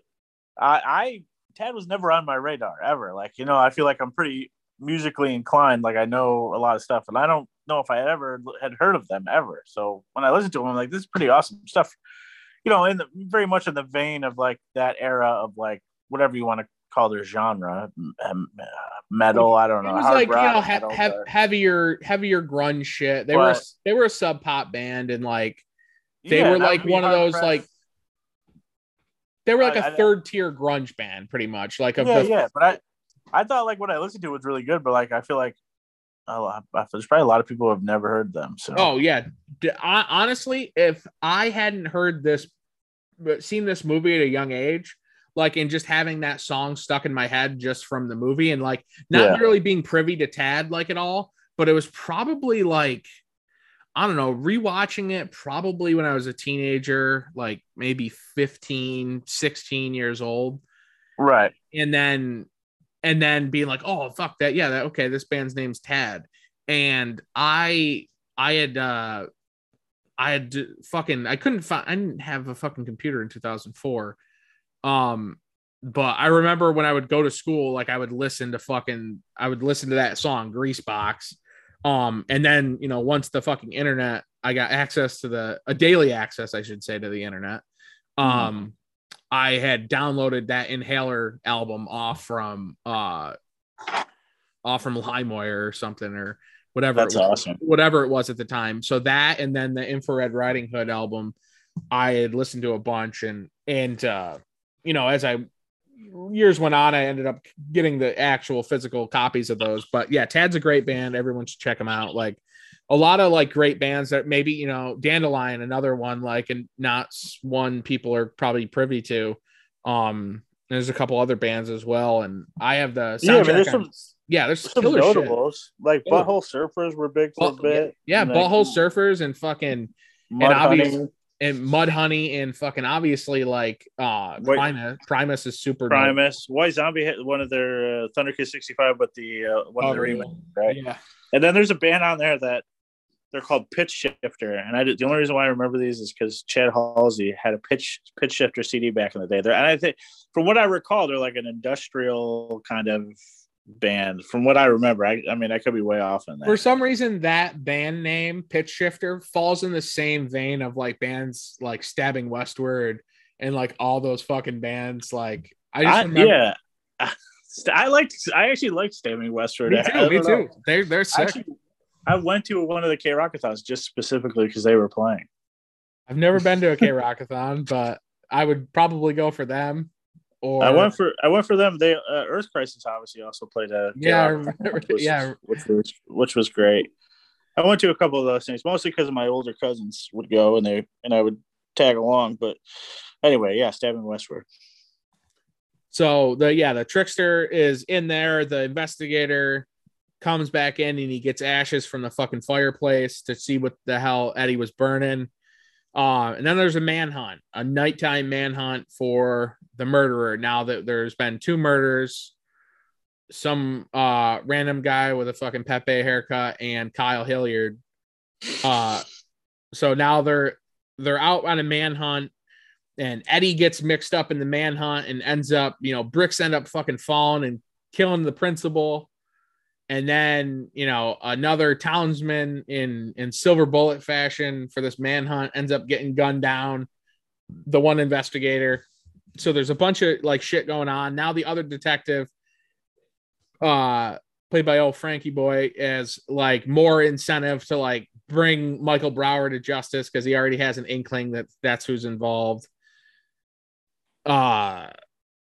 I, I Tad was never on my radar ever. Like you know, I feel like I'm pretty musically inclined. Like I know a lot of stuff, and I don't know if I ever had heard of them ever. So when I listened to them, I'm like, this is pretty awesome stuff. You know, in the, very much in the vein of like that era of like whatever you want to call their genre, uh, metal. I don't know. It was like you know he- he- heavier, heavier grunge shit. They but, were they were a sub pop band and like they yeah, were like one of those press. like they were like I, a third tier grunge band, pretty much. Like yeah, the, yeah. But I I thought like what I listened to was really good, but like I feel like oh, there's probably a lot of people who have never heard them. So oh yeah, honestly, if I hadn't heard this, seen this movie at a young age, like and just having that song stuck in my head just from the movie and like not yeah. really being privy to Tad like at all, but it was probably like I don't know, rewatching it probably when I was a teenager, like maybe 15, 16 years old. Right. And then and then being like, "Oh, fuck that. Yeah, that okay, this band's name's Tad." And I I had uh I had fucking I couldn't find I didn't have a fucking computer in 2004. Um but I remember when I would go to school, like I would listen to fucking I would listen to that song Greasebox um, and then you know, once the fucking internet, I got access to the a daily access, I should say, to the internet. Mm-hmm. Um, mm-hmm. I had downloaded that Inhaler album off from uh off from LimeWire or something or whatever. That's awesome. Whatever it was at the time. So that and then the Infrared Riding Hood album, I had listened to a bunch and and uh, you know, as I years went on, I ended up getting the actual physical copies of those. But yeah, Tad's a great band. Everyone should check them out. Like a lot of like great bands that maybe you know Dandelion, another one like and not one people are probably privy to. Um, there's a couple other bands as well, and I have the yeah, there's some yeah, there's some notables shit. like Butthole Surfers were big for a bit. Yeah, Butthole Surfers and fucking Mud and obviously and Mudhoney and fucking obviously like uh White, Primus. Primus is super Primus. Dope. White Zombie hit one of their uh, Thunderkiss 65, but the uh, one oh, of the remakes, right? Yeah. And then there's a band on there that they're called Pitch Shifter, and I did, the only reason why I remember these is because Chad Halsey had a pitch pitch shifter CD back in the day. There, and I think from what I recall, they're like an industrial kind of band from what I remember. I, I mean, I could be way off on that. For some reason, that band name, Pitch Shifter, falls in the same vein of like bands like Stabbing Westward and like all those fucking bands. Like, I just I, remember- yeah. *laughs* I liked. I actually liked Stabbing Westward. Me too. Me too. They're they're sick. Actually, I went to one of the K Rockathons just specifically because they were playing. I've never been to a K Rockathon, *laughs* but I would probably go for them. Or I went for I went for them. They uh, Earth Crisis obviously also played a yeah which was, yeah which was which was great. I went to a couple of those things mostly because my older cousins would go and they and I would tag along. But anyway, yeah, stabbing westward. So the yeah the trickster is in there. The investigator comes back in and he gets ashes from the fucking fireplace to see what the hell Eddie was burning. Uh, and then there's a manhunt, a nighttime manhunt for the murderer. Now that there's been two murders, some uh, random guy with a fucking Pepe haircut and Kyle Hilliard. Uh, so now they're they're out on a manhunt, and Eddie gets mixed up in the manhunt and ends up, you know, bricks end up fucking falling and killing the principal and then you know another townsman in in silver bullet fashion for this manhunt ends up getting gunned down the one investigator. So there's a bunch of like shit going on. Now the other detective uh played by old frankie boy as like more incentive to like bring michael brower to justice because he already has an inkling that that's who's involved. Uh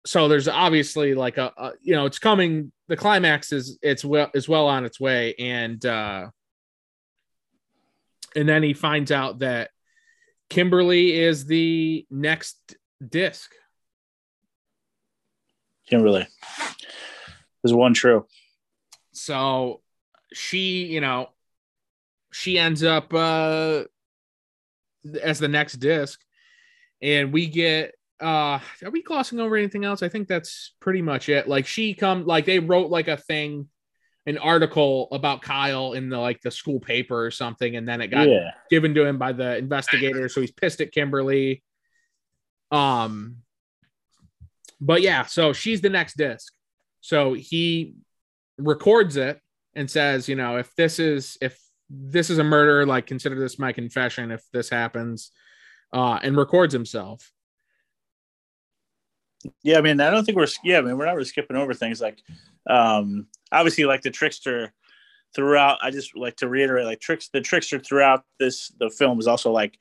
so there's obviously like a, a, you know it's coming the climax is it's well is well on its way. And uh and then he finds out that kimberly is the next disc. Kimberly. Is one true. So she you know she ends up uh as the next disc. And we get uh are we glossing over anything else? I think that's pretty much it. Like she come like they wrote like a thing an article about kyle in the like the school paper or something and then it got yeah. given to him by the investigator so he's pissed at kimberly. Um but yeah so she's the next disc. So he records it and says you know if this is if this is a murder like consider this my confession if this happens uh and records himself yeah, I mean, I don't think we're yeah, I mean, we're not really skipping over things like um obviously like the trickster throughout. I just like to reiterate like tricks the trickster throughout this the film is also like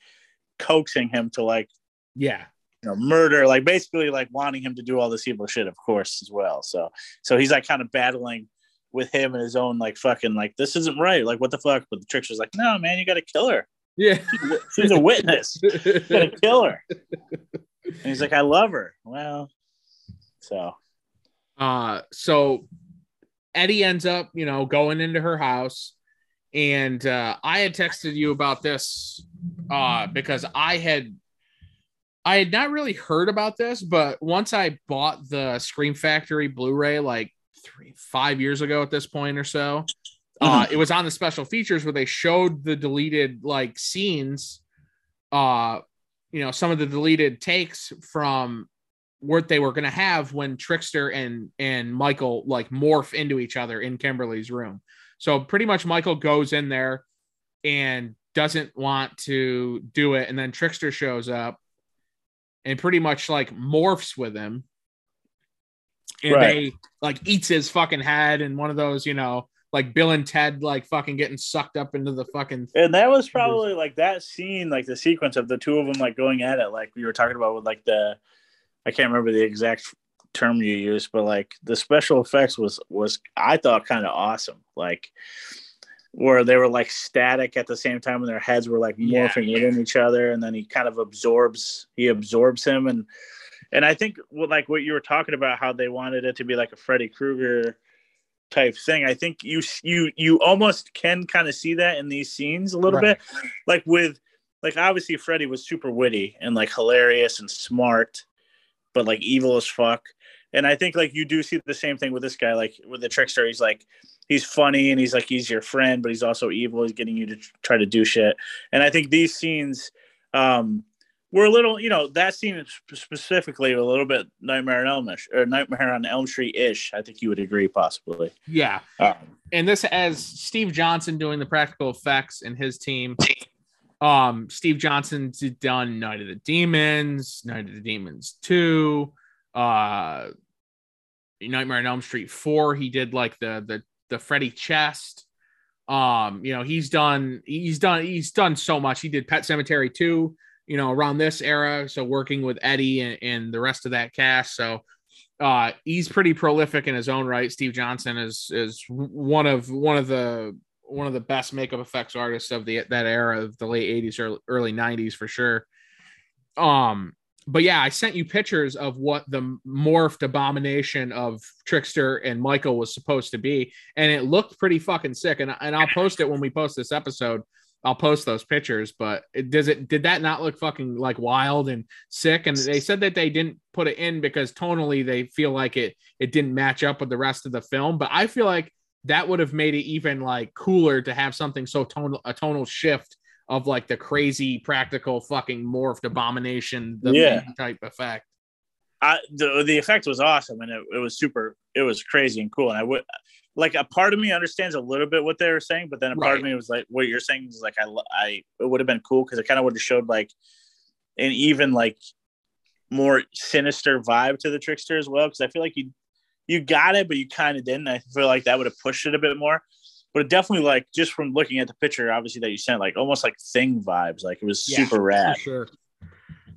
coaxing him to like yeah. you know murder like basically like wanting him to do all this evil shit of course as well. So so he's like kind of battling with him and his own like fucking like this isn't right like what the fuck? But the trickster's like no man you gotta kill her. Yeah. She's, a witness. *laughs* You gotta kill her and he's like, I love her. Well, so. Uh, so Eddie ends up, you know, going into her house and uh, I had texted you about this uh, because I had I had not really heard about this, but once I bought the Scream Factory Blu-ray like three five years ago at this point or so, uh, Mm-hmm. it was on the special features where they showed the deleted like scenes, uh, you know, some of the deleted takes from what they were going to have when Trickster and and Michael like morph into each other in Kimberly's room. So pretty much Michael goes in there and doesn't want to do it, and then Trickster shows up and pretty much like morphs with him. And Right. they like eats his fucking head and one of those, you know, like Bill and Ted like fucking getting sucked up into the fucking And that was probably like that scene, like the sequence of the two of them like going at it, like we were talking about with like the, I can't remember the exact term you used, but like the special effects was was I thought kind of awesome, like where they were like static at the same time, and their heads were like Yeah, morphing within each other, and then he kind of absorbs he absorbs him, and and I think what like what you were talking about, how they wanted it to be like a Freddy Krueger type thing. I think you you you almost can kind of see that in these scenes a little Right. bit, like with like obviously Freddy was super witty and like hilarious and smart, but like evil as fuck. And I think like you do see the same thing with this guy, like with the trickster. He's like he's funny and he's like he's your friend, but he's also evil. He's getting you to try to do shit. And I think these scenes um were a little, you know, that scene specifically a little bit Nightmare on Elm or Nightmare on Elm Street ish. I think you would agree, possibly. yeah. Um, and this as Steve Johnson doing the practical effects and his team. Um, Steve Johnson's done Night of the Demons, Night of the Demons 2, uh Nightmare on Elm Street 4. He did like the the the Freddy chest. Um, you know, he's done he's done he's done so much. He did Pet Sematary 2, you know, around this era. So working with Eddie and, and the rest of that cast. So uh he's pretty prolific in his own right. Steve Johnson is is one of one of the one of the best makeup effects artists of the that era of the late 80s or early 90s for sure. Um but yeah, I sent you pictures of what the morphed abomination of Trickster and Michael was supposed to be, and it looked pretty fucking sick. And, and I'll post it when we post this episode. I'll post those pictures, but it, does it did that not look fucking like wild and sick? And they said that they didn't put it in because tonally they feel like it it didn't match up with the rest of the film. But I feel like that would have made it even like cooler to have something so tonal a tonal shift of like the crazy practical fucking morphed abomination the Yeah. Type effect. I, the the effect was awesome and it, it was super it was crazy and cool and I would like a part of me understands a little bit what they were saying but then a part of me was like what you're saying is like I I it would have been cool because it kind of would have showed like an even like more sinister vibe to the trickster as well because I feel like you you got it but you kind of didn't. I feel like that would have pushed it a bit more. But it definitely like just from looking at the picture obviously that you sent like almost like thing vibes like it was Yeah, super rad. For sure.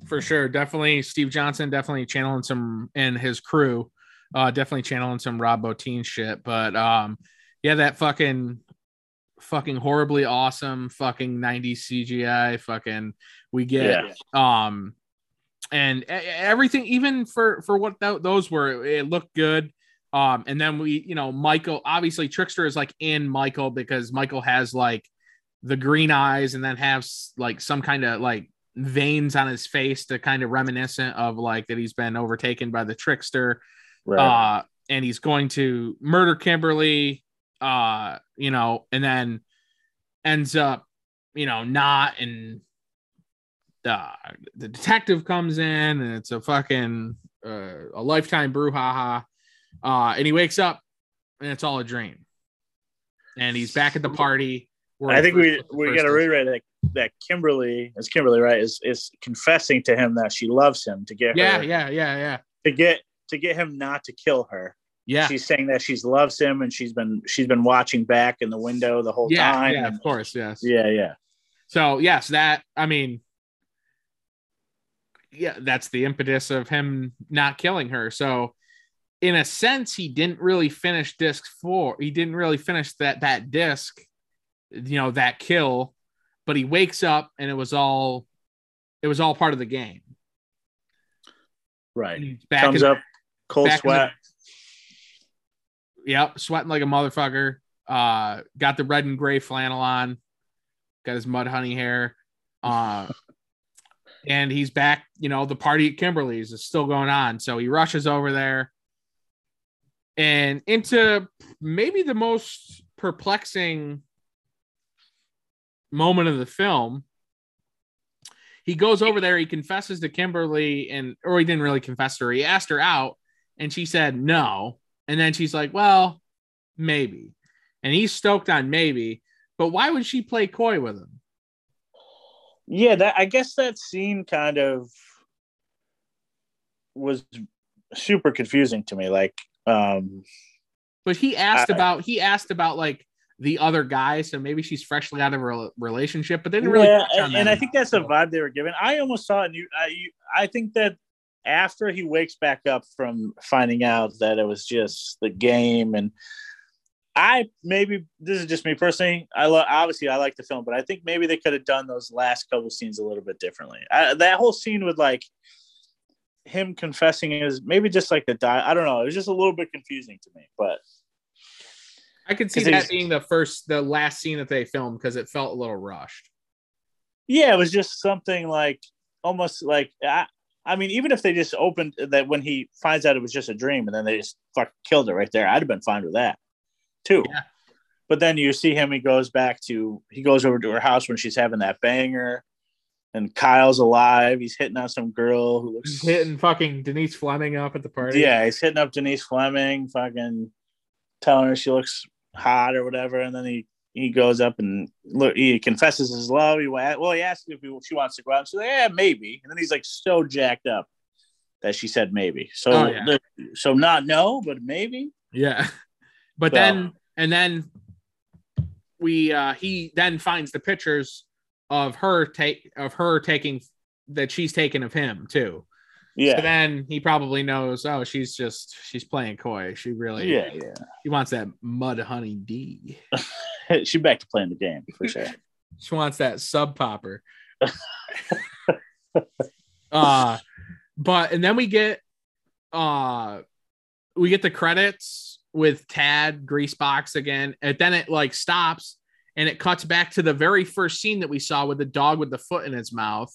For sure. Definitely Steve Johnson, definitely channeling some and his crew, uh, definitely channeling some Rob Bottin shit. But um, yeah, that fucking fucking horribly awesome fucking 90s CGI fucking we get yeah um and everything even for for what tho- those were it looked good um and then we you know michael obviously trickster is like in michael because michael has like the green eyes and then has like some kind of like veins on his face to kind of reminiscent of like that he's been overtaken by the trickster right. Uh and he's going to murder kimberly uh you know and then ends up you know not and uh, the detective comes in and it's a fucking uh, a lifetime brouhaha. Uh and he wakes up and it's all a dream. And he's back at the party. Where I think we first- we got to reiterate that that Kimberly, is Kimberly, right, is is confessing to him that she loves him to get yeah her yeah yeah yeah. to get to get him not to kill her. yeah She's saying that she's loves him and she's been she's been watching back in the window the whole yeah time. yeah and- of course yes yeah, yeah. So yes, that I mean, yeah, that's the impetus of him not killing her. So in a sense, he didn't really finish disc four. He didn't really finish that that disc, you know, that kill. But he wakes up and it was all, it was all part of the game. Right. Back Comes up, cold back in the- sweat. Yep, sweating like a motherfucker. Uh, got the red and gray flannel on, got his Mudhoney hair. Uh, *laughs* and he's back. You know, the party at Kimberly's is still going on. So he rushes over there and into maybe the most perplexing moment of the film. He goes over there, he confesses to Kimberly, and or he didn't really confess to her. He asked her out, and she said no. And then she's like, Well, maybe. And he's stoked on maybe, but why would she play coy with him? Yeah, that I guess that scene kind of was super confusing to me. Like, um But he asked I- about he asked about like the other guy, so maybe she's freshly out of a relationship, but they didn't really. yeah, and, and I think that's the vibe they were given. I almost saw it. And you, I, you, I think that after he wakes back up from finding out that it was just the game, and I maybe this is just me personally. I love obviously I like the film, but I think maybe they could have done those last couple scenes a little bit differently. I, that whole scene with like him confessing is maybe just like the die. I don't know. It was just a little bit confusing to me, but I could see that being the first, the last scene that they filmed because it felt a little rushed. yeah, it was just something like almost like I, I mean, even if they just opened uh, that when he finds out it was just a dream and then they just fucking killed it right there, I'd have been fine with that too. Yeah. But then you see him, he goes back to he goes over to her house when she's having that banger, and Kyle's alive. He's hitting on some girl who looks He's hitting fucking Denise Fleming up at the party. Yeah, he's hitting up Denise Fleming, fucking telling her she looks hot or whatever, and then he he goes up and look, he confesses his love. He well, he asks if he, she wants to go out. She's like, yeah, maybe. And then he's like so jacked up that she said maybe. So Oh, yeah. the- so not no, but maybe. Yeah. *laughs* But So- then and then we uh he then finds the pictures of her take of her taking that she's taken of him too. Yeah, So then he probably knows, oh, she's just she's playing coy. She really Yeah, yeah, he wants that Mudhoney D. *laughs* *laughs* she back to playing the game for sure. *laughs* She wants that sub popper. *laughs* uh but and then we get uh we get the credits with Tad Greasebox again, and then it like stops and it cuts back to the very first scene that we saw with the dog with the foot in its mouth,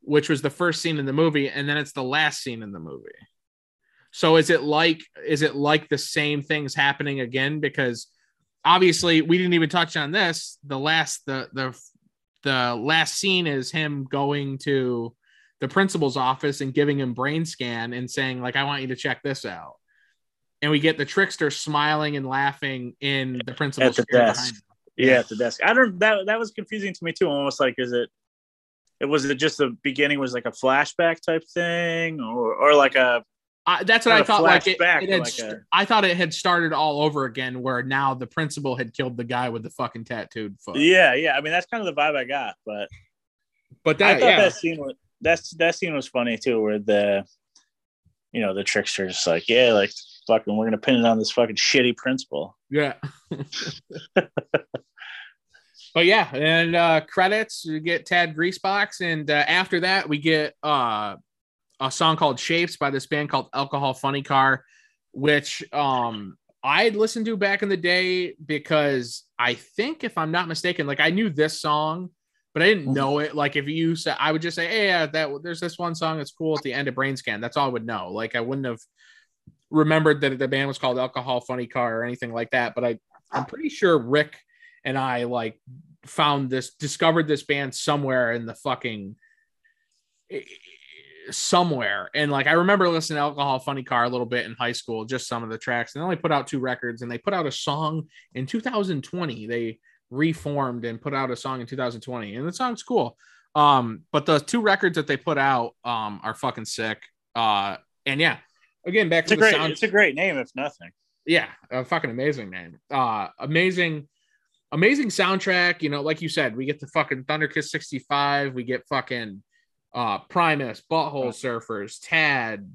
which was the first scene in the movie, and then it's the last scene in the movie. So is it like is it like the same things happening again? Because obviously we didn't even touch on this. The last the the the last scene is him going to the principal's office and giving him brain scan and saying like I want you to check this out. And we get the trickster smiling and laughing in the principal's At the desk. Yeah, at the desk. I don't. That that was confusing to me too. Almost like, is it? It was it just the beginning was like a flashback type thing, or or like a I, that's what I thought. Like it, it had, like a- I thought it had started all over again, where now the principal had killed the guy with the fucking tattooed foot. yeah, yeah. I mean, that's kind of the vibe I got, but but I that thought yeah, that scene was that's that scene was funny too, where the you know the trickster just like yeah, like fucking, we're gonna pin it on this fucking shitty principal. Yeah. *laughs* but yeah, and uh credits we get Tad Greasebox, and uh, after that we get uh a song called Shapes by this band called Alcohol Funny Car, which um I'd listened to back in the day because I think if I'm not mistaken, like I knew this song, but I didn't Mhm. know it. Like if you said I would just say, Hey, yeah, that there's this one song that's cool at the end of Brain Scan. That's all I would know. Like I wouldn't have remembered that the band was called Alcohol Funny Car or anything like that. But I I'm pretty sure Rick and I like found this, discovered this band somewhere in the fucking somewhere. And like I remember listening to Alcohol Funny Car a little bit in high school, just some of the tracks. And they only put out two records, and they put out a song in 2020. They reformed and put out a song in 2020, and the song's cool. Um, but the two records that they put out um are fucking sick. Uh, and yeah, again back It's to the great, sound it's a great name if nothing. yeah, a fucking amazing name. Uh amazing, amazing soundtrack. You know, like you said, we get the fucking Thunderkiss 65, we get fucking uh Primus, Butthole Surfers, Tad,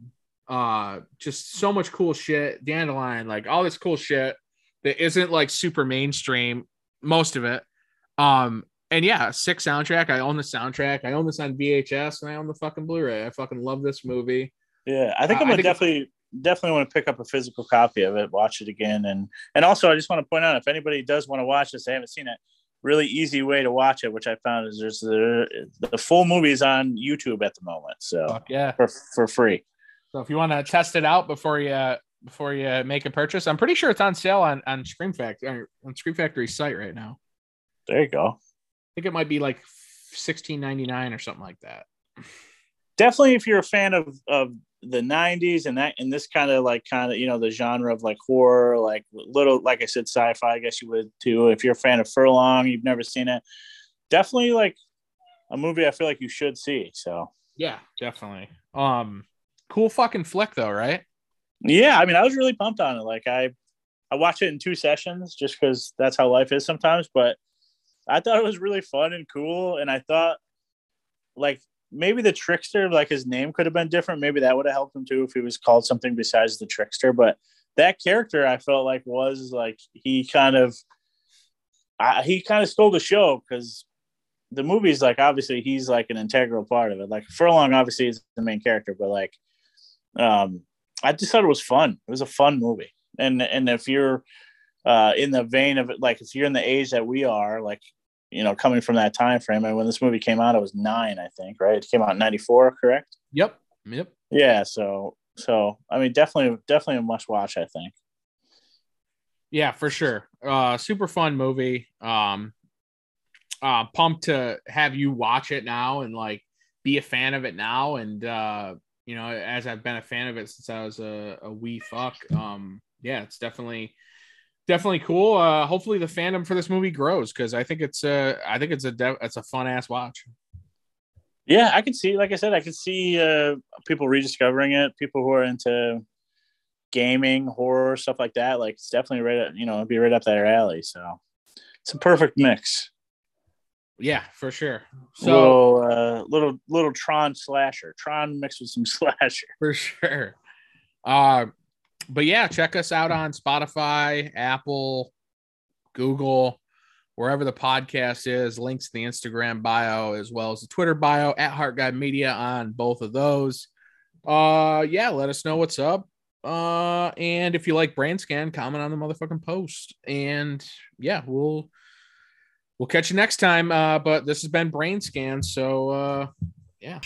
uh, just so much cool shit, Dandelion, like all this cool shit that isn't like super mainstream, most of it. Um, and yeah, sick soundtrack. I own the soundtrack, I own this on VHS, and I own the fucking Blu-ray. I fucking love this movie. Yeah, I think Uh, I'm gonna think- definitely definitely want to pick up a physical copy of it, watch it again, and and also I just want to point out if anybody does want to watch this, they haven't seen it. Really easy way to watch it, which I found is there's the the full movies on YouTube at the moment, so Fuck yeah. for for free. So if you want to test it out before you before you make a purchase, I'm pretty sure it's on sale on on Scream Factory on Scream Factory's site right now. There you go. I think it might be like 16.99 or something like that. Definitely, if you're a fan of of the 90s and that and this kind of like kind of you know the genre of like horror like little like i said sci-fi i guess you would too if you're a fan of furlong you've never seen it definitely like a movie i feel like you should see so Yeah, definitely. Um, cool fucking flick though, right? yeah i mean i was really pumped on it like i i watched it in two sessions just because that's how life is sometimes but i thought it was really fun and cool and i thought like maybe the trickster like his name could have been different. Maybe that would have helped him too if he was called something besides the trickster. But that character i felt like was like he kind of he kind of stole the show because the movie's like obviously he's like an integral part of it. Like furlong obviously is the main character but like um i just thought it was fun. It was a fun movie. And and if you're uh in the vein of it like if you're in the age that we are like you know coming from that time frame and when this movie came out it was nine i think right it came out in 94 correct Yep. Yep. yeah so so i mean definitely definitely a must watch i think Yeah, for sure. Uh super fun movie. Um uh pumped to have you watch it now and like be a fan of it now and uh you know as I've been a fan of it since I was a, a wee fuck. Um yeah, it's definitely definitely cool. Uh hopefully the fandom for this movie grows cuz I think it's a I think it's a de- it's a fun ass watch. yeah i can see like i said i can see uh people rediscovering it people who are into gaming horror stuff like that like it's definitely right up, you know it'd be right up their alley so it's a perfect mix Yeah, for sure. So little uh little little tron slasher tron mixed with some *laughs* slasher for sure. Uh, but yeah, check us out on Spotify, Apple, Google, wherever the podcast is. Links to the Instagram bio as well as the Twitter bio at Heart Guide Media on both of those. Uh, yeah, let us know what's up. Uh, and if you like Brain Scan, comment on the motherfucking post. And yeah, we'll we'll catch you next time. Uh, but this has been Brain Scan, so uh, yeah.